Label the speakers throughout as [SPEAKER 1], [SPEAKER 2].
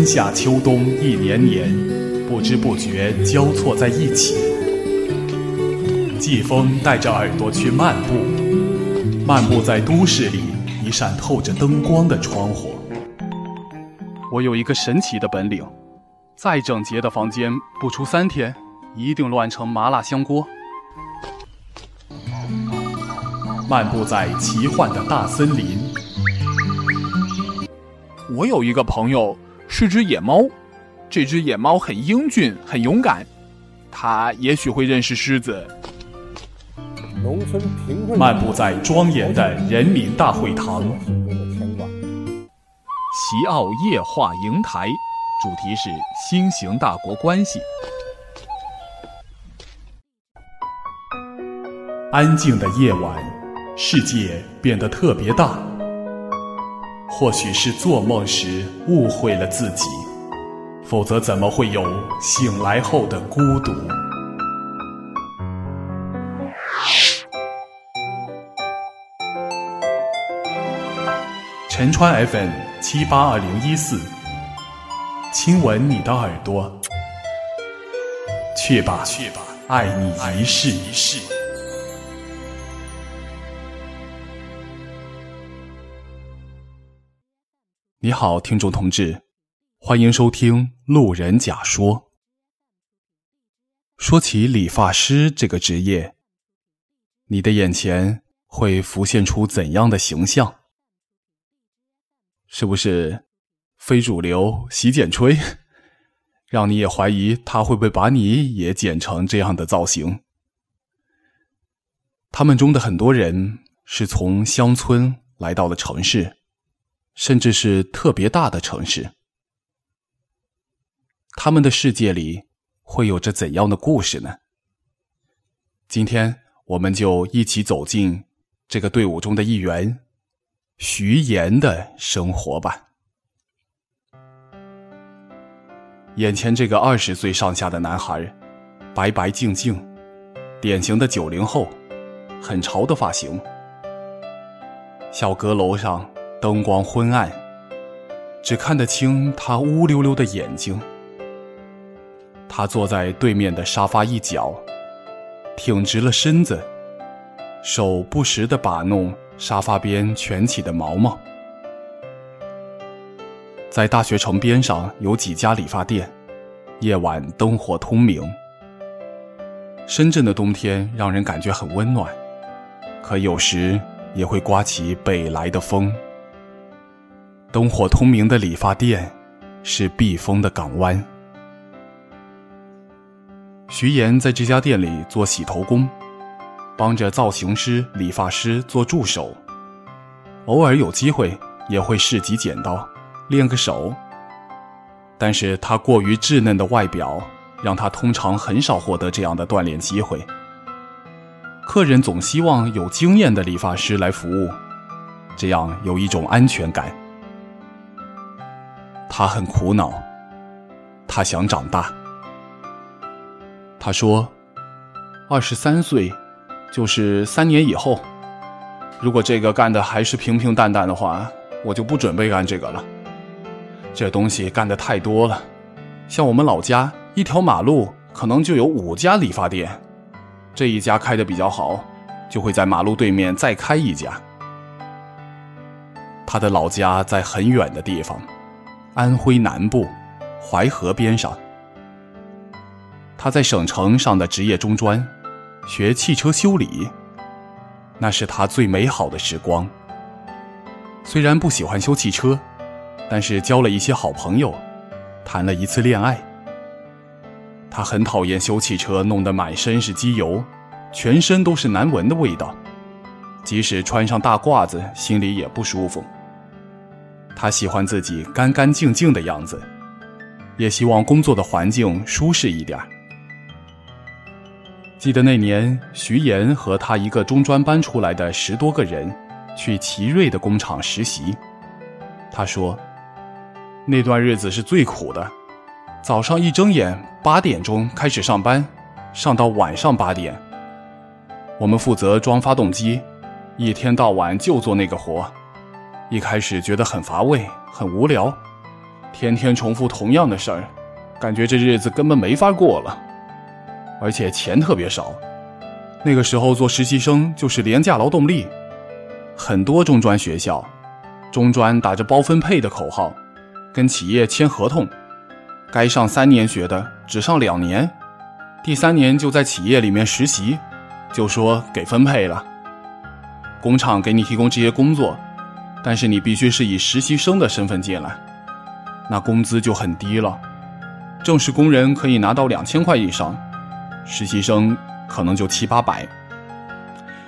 [SPEAKER 1] 春夏秋冬一年年，不知不觉交错在一起。季风带着耳朵去漫步，漫步在都市里一扇透着灯光的窗户。我有一个神奇的本领，再整洁的房间，不出三天，一定乱成麻辣香锅。漫步在奇幻的大森林。
[SPEAKER 2] 我有一个朋友是只野猫，这只野猫很英俊，很勇敢，它也许会认识狮子。
[SPEAKER 1] 农村贫困。漫步在庄严的人民大会堂。
[SPEAKER 2] 席奥夜话营台，主题是新型大国关系。
[SPEAKER 1] 安静的夜晚。世界变得特别大，或许是做梦时误会了自己，否则怎么会有醒来后的孤独？陈川 FM 七八二零一四，亲吻你的耳朵，去吧，去吧，爱你一世一世。你好，听众同志，欢迎收听《路人甲说》。说起理发师这个职业，你的眼前会浮现出怎样的形象？是不是非主流洗剪吹，让你也怀疑他会不会把你也剪成这样的造型？他们中的很多人是从乡村来到了城市。甚至是特别大的城市，他们的世界里会有着怎样的故事呢？今天我们就一起走进这个队伍中的一员徐岩的生活吧。眼前这个二十岁上下的男孩，白白净净，典型的九零后，很潮的发型，小阁楼上。灯光昏暗，只看得清他乌溜溜的眼睛。他坐在对面的沙发一角，挺直了身子，手不时地把弄沙发边卷起的毛毛。在大学城边上有几家理发店，夜晚灯火通明。深圳的冬天让人感觉很温暖，可有时也会刮起北来的风。灯火通明的理发店，是避风的港湾。徐岩在这家店里做洗头工，帮着造型师、理发师做助手，偶尔有机会也会试几剪刀，练个手。但是他过于稚嫩的外表，让他通常很少获得这样的锻炼机会。客人总希望有经验的理发师来服务，这样有一种安全感。他很苦恼，他想长大。他说：“二十三岁，就是三年以后。如果这个干的还是平平淡淡的话，我就不准备干这个了。这东西干的太多了，像我们老家一条马路可能就有五家理发店，这一家开的比较好，就会在马路对面再开一家。他的老家在很远的地方。”安徽南部，淮河边上。他在省城上的职业中专，学汽车修理，那是他最美好的时光。虽然不喜欢修汽车，但是交了一些好朋友，谈了一次恋爱。他很讨厌修汽车弄得满身是机油，全身都是难闻的味道，即使穿上大褂子，心里也不舒服。他喜欢自己干干净净的样子，也希望工作的环境舒适一点。记得那年，徐岩和他一个中专班出来的十多个人，去奇瑞的工厂实习。他说，那段日子是最苦的，早上一睁眼八点钟开始上班，上到晚上八点。我们负责装发动机，一天到晚就做那个活。一开始觉得很乏味、很无聊，天天重复同样的事儿，感觉这日子根本没法过了，而且钱特别少。那个时候做实习生就是廉价劳动力，很多中专学校，中专打着包分配的口号，跟企业签合同，该上三年学的只上两年，第三年就在企业里面实习，就说给分配了。工厂给你提供这些工作，但是你必须是以实习生的身份进来，那工资就很低了，正式工人可以拿到两千块以上，实习生。可能就七八百。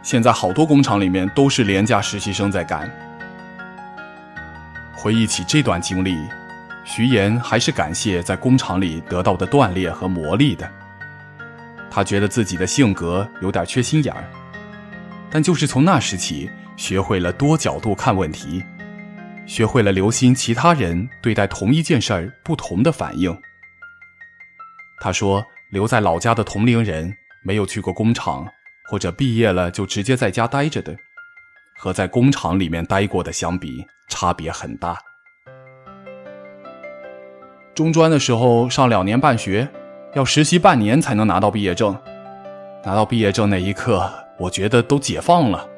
[SPEAKER 1] 现在好多工厂里面都是廉价实习生在干。回忆起这段经历，徐岩还是感谢在工厂里得到的锻炼和磨砺的。他觉得自己的性格有点缺心眼儿，但就是从那时起，学会了多角度看问题，学会了留心其他人对待同一件事儿不同的反应。他说：“留在老家的同龄人。”没有去过工厂，或者毕业了就直接在家待着的，和在工厂里面待过的相比，差别很大。中专的时候上两年半学，要实习半年才能拿到毕业证。拿到毕业证那一刻，我觉得都解放了。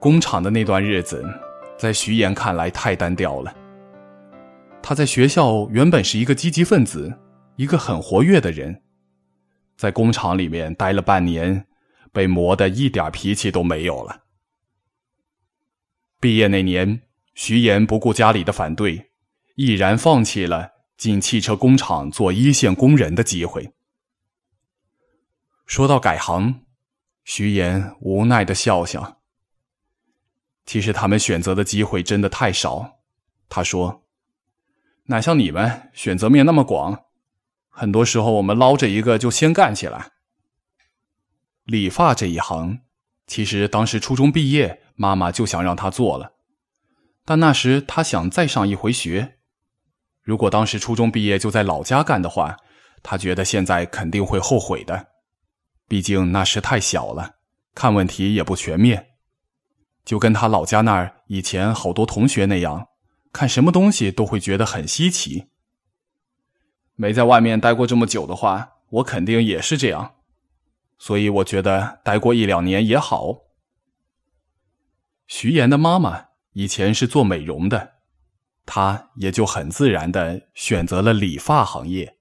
[SPEAKER 1] 工厂的那段日子，在徐岩看来太单调了。他在学校原本是一个积极分子，一个很活跃的人。在工厂里面待了半年，被磨得一点脾气都没有了。毕业那年，徐岩不顾家里的反对，毅然放弃了进汽车工厂做一线工人的机会。说到改行，徐岩无奈的笑笑。其实他们选择的机会真的太少，他说：“哪像你们选择面那么广。”很多时候，我们捞着一个就先干起来。理发这一行，其实当时初中毕业，妈妈就想让他做了，但那时他想再上一回学。如果当时初中毕业就在老家干的话，他觉得现在肯定会后悔的。毕竟那时太小了，看问题也不全面，就跟他老家那儿以前好多同学那样，看什么东西都会觉得很稀奇。没在外面待过这么久的话，我肯定也是这样，所以我觉得待过一两年也好。徐岩的妈妈以前是做美容的，她也就很自然的选择了理发行业，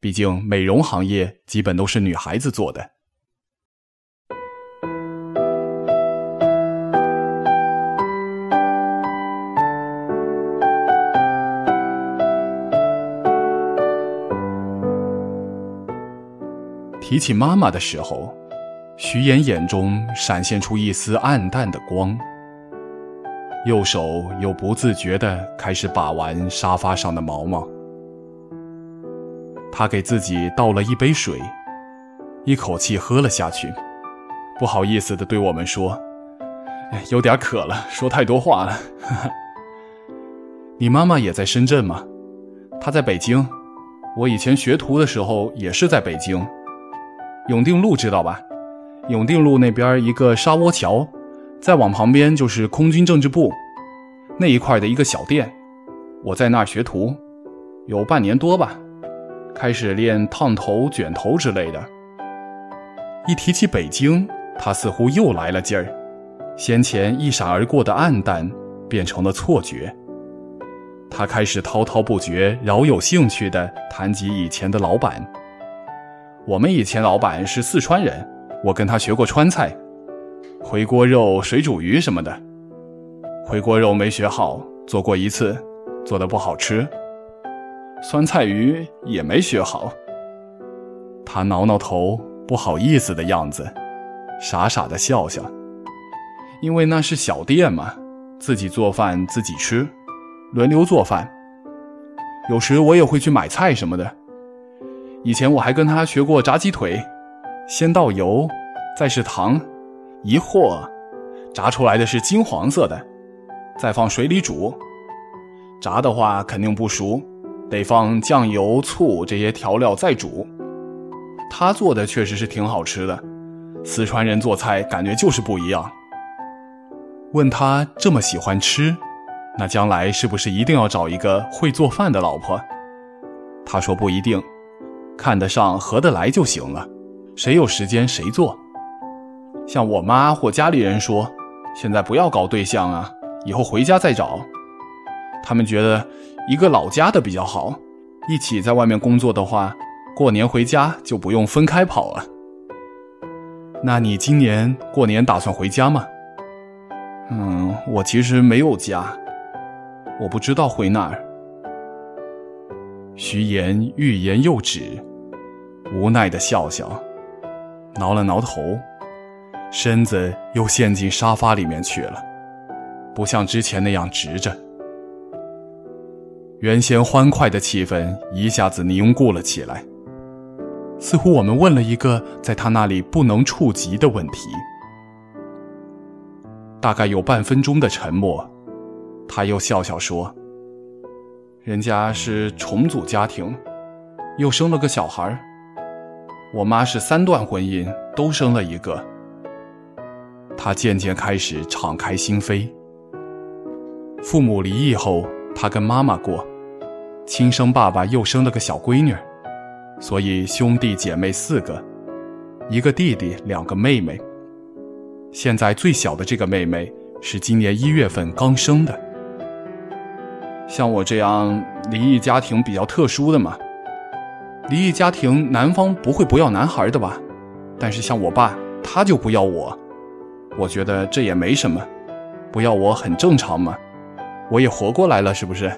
[SPEAKER 1] 毕竟美容行业基本都是女孩子做的。提起妈妈的时候，徐岩眼中闪现出一丝暗淡的光，右手又不自觉地开始把玩沙发上的毛毛。他给自己倒了一杯水，一口气喝了下去，不好意思地对我们说：“有点渴了，说太多话了。”你妈妈也在深圳吗？她在北京。我以前学徒的时候也是在北京。永定路知道吧？永定路那边一个沙窝桥，再往旁边就是空军政治部那一块的一个小店。我在那儿学徒，有半年多吧，开始练烫头、卷头之类的。一提起北京，他似乎又来了劲儿，先前一闪而过的暗淡变成了错觉。他开始滔滔不绝、饶有兴趣地谈及以前的老板。我们以前老板是四川人，我跟他学过川菜，回锅肉、水煮鱼什么的。回锅肉没学好，做过一次，做的不好吃。酸菜鱼也没学好。他挠挠头，不好意思的样子，傻傻的笑笑。因为那是小店嘛，自己做饭自己吃，轮流做饭。有时我也会去买菜什么的。以前我还跟他学过炸鸡腿，先倒油，再是糖，一和，炸出来的是金黄色的，再放水里煮。炸的话肯定不熟，得放酱油、醋这些调料再煮。他做的确实是挺好吃的，四川人做菜感觉就是不一样。问他这么喜欢吃，那将来是不是一定要找一个会做饭的老婆？他说不一定，看得上、合得来就行了，谁有时间谁做。像我妈或家里人说，现在不要搞对象啊，以后回家再找。他们觉得一个老家的比较好，一起在外面工作的话，过年回家就不用分开跑了。那你今年过年打算回家吗？嗯，我其实没有家，我不知道回哪儿。徐言欲言又止，无奈的笑笑，挠了挠头，身子又陷进沙发里面去了，不像之前那样直着。原先欢快的气氛一下子凝固了起来，似乎我们问了一个在他那里不能触及的问题。大概有半分钟的沉默，他又笑笑说：“人家是重组家庭，又生了个小孩我妈是三段婚姻，都生了一个。”他渐渐开始敞开心扉。父母离异后，他跟妈妈过。亲生爸爸又生了个小闺女，所以兄弟姐妹四个，一个弟弟，两个妹妹。现在最小的这个妹妹是今年一月份刚生的。像我这样离异家庭比较特殊的嘛，离异家庭男方不会不要男孩的吧？但是像我爸，他就不要我。我觉得这也没什么，不要我很正常嘛，我也活过来了，是不是？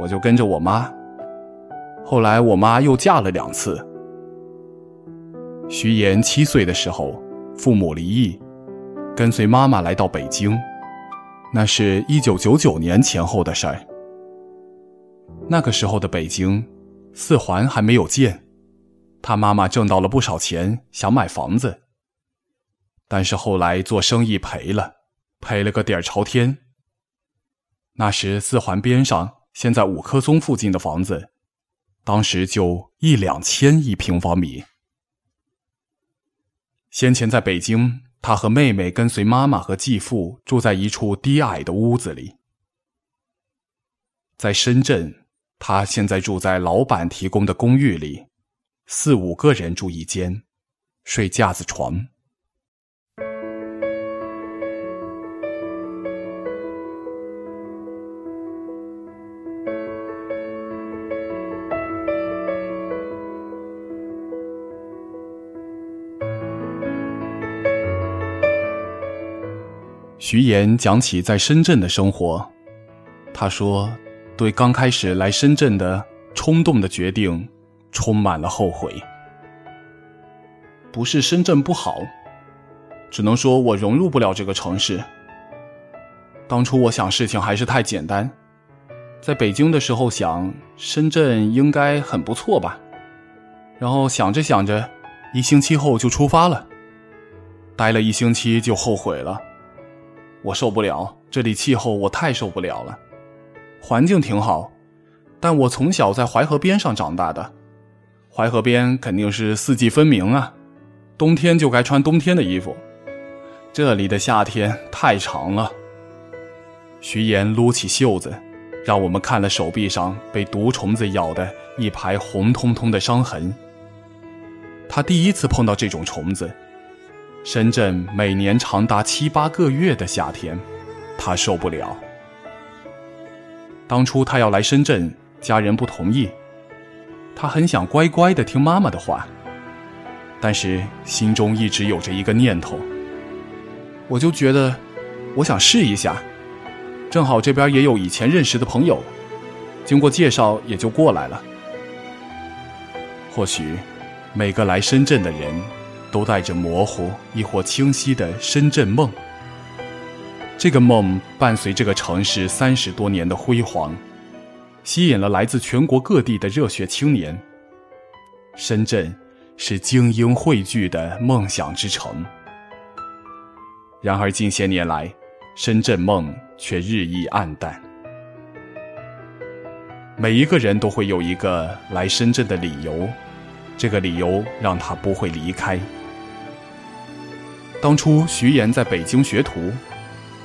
[SPEAKER 1] 我就跟着我妈，后来我妈又嫁了两次。徐岩七岁的时候，父母离异，跟随妈妈来到北京，那是一九九九年前后的事儿。那个时候的北京，四环还没有建，他妈妈挣到了不少钱，想买房子，但是后来做生意赔了，赔了个底儿朝天。那时四环边上。现在五棵松附近的房子，当时就一两千一平方米。先前在北京，他和妹妹跟随妈妈和继父住在一处低矮的屋子里。在深圳，他现在住在老板提供的公寓里，四五个人住一间，睡架子床。徐岩讲起在深圳的生活，他说：“对刚开始来深圳的冲动的决定，充满了后悔。不是深圳不好，只能说我融入不了这个城市。当初我想事情还是太简单，在北京的时候想深圳应该很不错吧，然后想着想着，一星期后就出发了，待了一星期就后悔了。”我受不了这里气候，我太受不了了。环境挺好，但我从小在淮河边上长大的，淮河边肯定是四季分明啊，冬天就该穿冬天的衣服。这里的夏天太长了。徐岩撸起袖子，让我们看了手臂上被毒虫子咬的一排红彤彤的伤痕。他第一次碰到这种虫子。深圳每年长达七八个月的夏天，他受不了。当初他要来深圳，家人不同意。他很想乖乖的听妈妈的话，但是心中一直有着一个念头。我就觉得，我想试一下，正好这边也有以前认识的朋友，经过介绍也就过来了。或许，每个来深圳的人。都带着模糊亦或清晰的深圳梦。这个梦伴随这个城市三十多年的辉煌，吸引了来自全国各地的热血青年。深圳是精英汇聚的梦想之城。然而近些年来，深圳梦却日益暗淡。每一个人都会有一个来深圳的理由，这个理由让他不会离开。当初徐岩在北京学徒，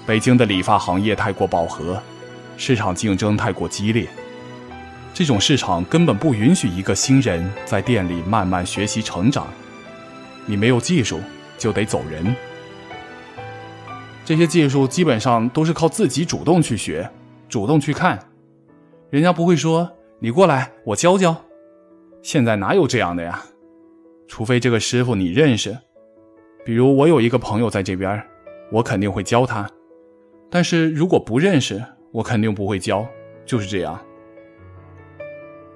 [SPEAKER 1] 北京的理发行业太过饱和，市场竞争太过激烈，这种市场根本不允许一个新人在店里慢慢学习成长。你没有技术，就得走人。这些技术基本上都是靠自己主动去学，主动去看，人家不会说你过来我教教。现在哪有这样的呀？除非这个师傅你认识，比如我有一个朋友在这边，我肯定会教他。但是如果不认识，我肯定不会教，就是这样。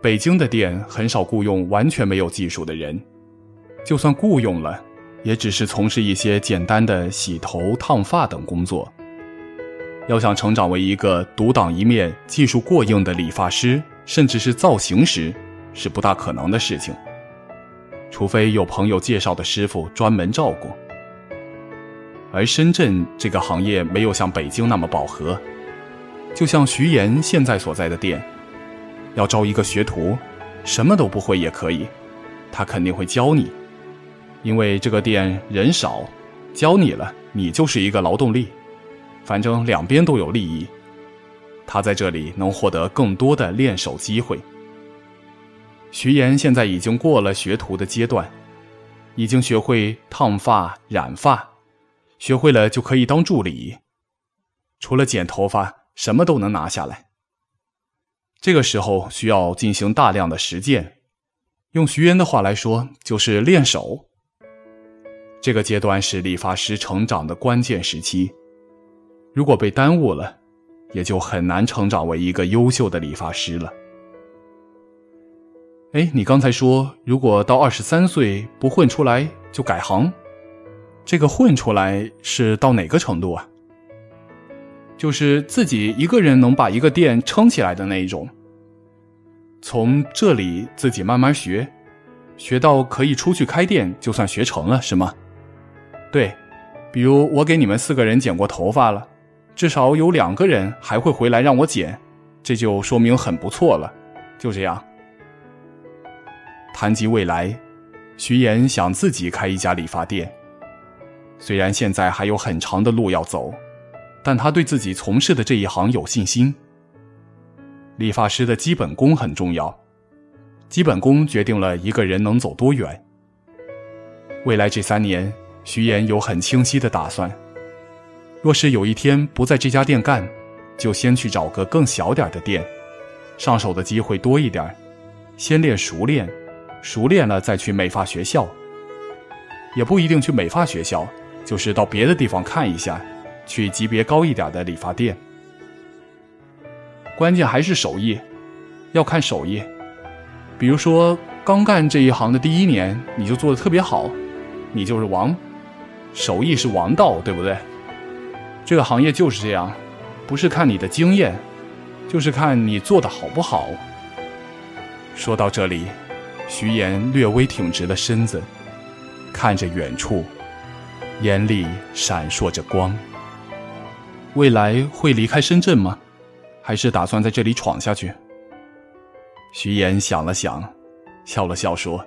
[SPEAKER 1] 北京的店很少雇佣完全没有技术的人，就算雇佣了。也只是从事一些简单的洗头、烫发等工作。要想成长为一个独当一面、技术过硬的理发师，甚至是造型师，是不大可能的事情。除非有朋友介绍的师傅专门照顾。而深圳这个行业没有像北京那么饱和，就像徐岩现在所在的店，要招一个学徒，什么都不会也可以，他肯定会教你。因为这个店人少，教你了，你就是一个劳动力，反正两边都有利益。他在这里能获得更多的练手机会。徐岩现在已经过了学徒的阶段，已经学会烫发、染发，学会了就可以当助理。除了剪头发，什么都能拿下来。这个时候需要进行大量的实践，用徐岩的话来说，就是练手。这个阶段是理发师成长的关键时期，如果被耽误了，也就很难成长为一个优秀的理发师了。哎，你刚才说，如果到二十三岁不混出来就改行，这个混出来是到哪个程度啊？就是自己一个人能把一个店撑起来的那一种。从这里自己慢慢学，学到可以出去开店，就算学成了，是吗？对，比如我给你们四个人剪过头发了，至少有两个人还会回来让我剪，这就说明很不错了。就这样，谈及未来，徐岩想自己开一家理发店。虽然现在还有很长的路要走，但他对自己从事的这一行有信心。理发师的基本功很重要，基本功决定了一个人能走多远。未来这三年。徐岩有很清晰的打算。若是有一天不在这家店干，就先去找个更小点的店，上手的机会多一点，先练熟练，熟练了再去美发学校。也不一定去美发学校，就是到别的地方看一下，去级别高一点的理发店。关键还是手艺，要看手艺。比如说刚干这一行的第一年，你就做的特别好，你就是王。手艺是王道，对不对？这个行业就是这样，不是看你的经验，就是看你做的好不好。说到这里，徐岩略微挺直了身子，看着远处，眼里闪烁着光。未来会离开深圳吗？还是打算在这里闯下去？徐岩想了想，笑了笑说：“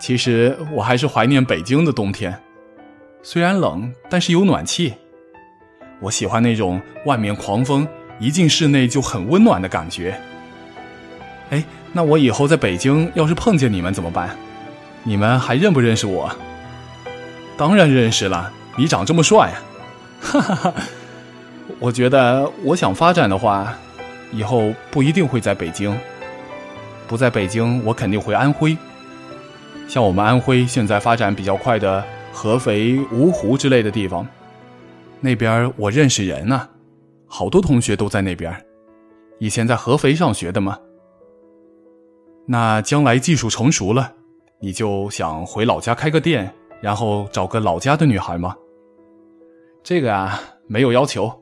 [SPEAKER 1] 其实我还是怀念北京的冬天。”虽然冷，但是有暖气。我喜欢那种外面狂风，一进室内就很温暖的感觉。哎，那我以后在北京要是碰见你们怎么办？你们还认不认识我？当然认识了，你长这么帅！哈哈哈。我觉得我想发展的话，以后不一定会在北京。不在北京，我肯定回安徽。像我们安徽现在发展比较快的。合肥、芜湖之类的地方，那边我认识人呢，好多同学都在那边，以前在合肥上学的嘛。那将来技术成熟了，你就想回老家开个店，然后找个老家的女孩吗？这个啊，没有要求。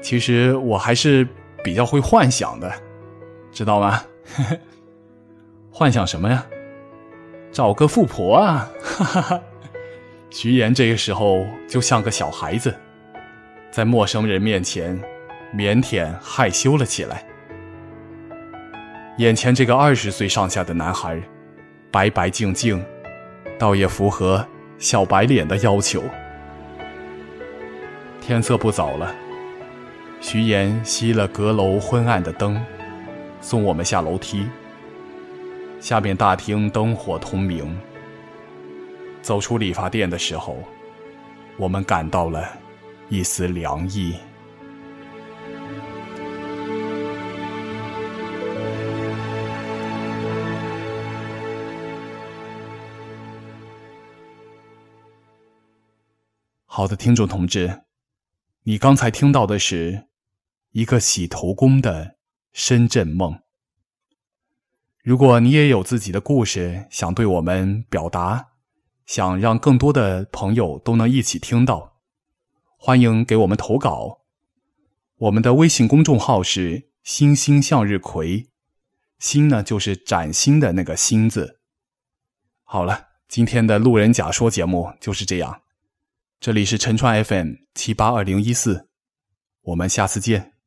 [SPEAKER 1] 其实我还是比较会幻想的，知道吗？幻想什么呀？找个富婆啊！哈哈哈。徐岩这个时候就像个小孩子，在陌生人面前腼腆害羞了起来。眼前这个二十岁上下的男孩，白白净净，倒也符合小白脸的要求。天色不早了，徐岩熄了阁楼昏暗的灯，送我们下楼梯。下面大厅灯火通明。走出理发店的时候，我们感到了一丝凉意。好的，听众同志，你刚才听到的是一个洗头工的深圳梦。如果你也有自己的故事想对我们表达，想让更多的朋友都能一起听到，欢迎给我们投稿。我们的微信公众号是“星星向日葵”，星呢就是崭新的那个星字。好了，今天的路人甲说节目就是这样。这里是陈川 FM 七八二零一四，我们下次见。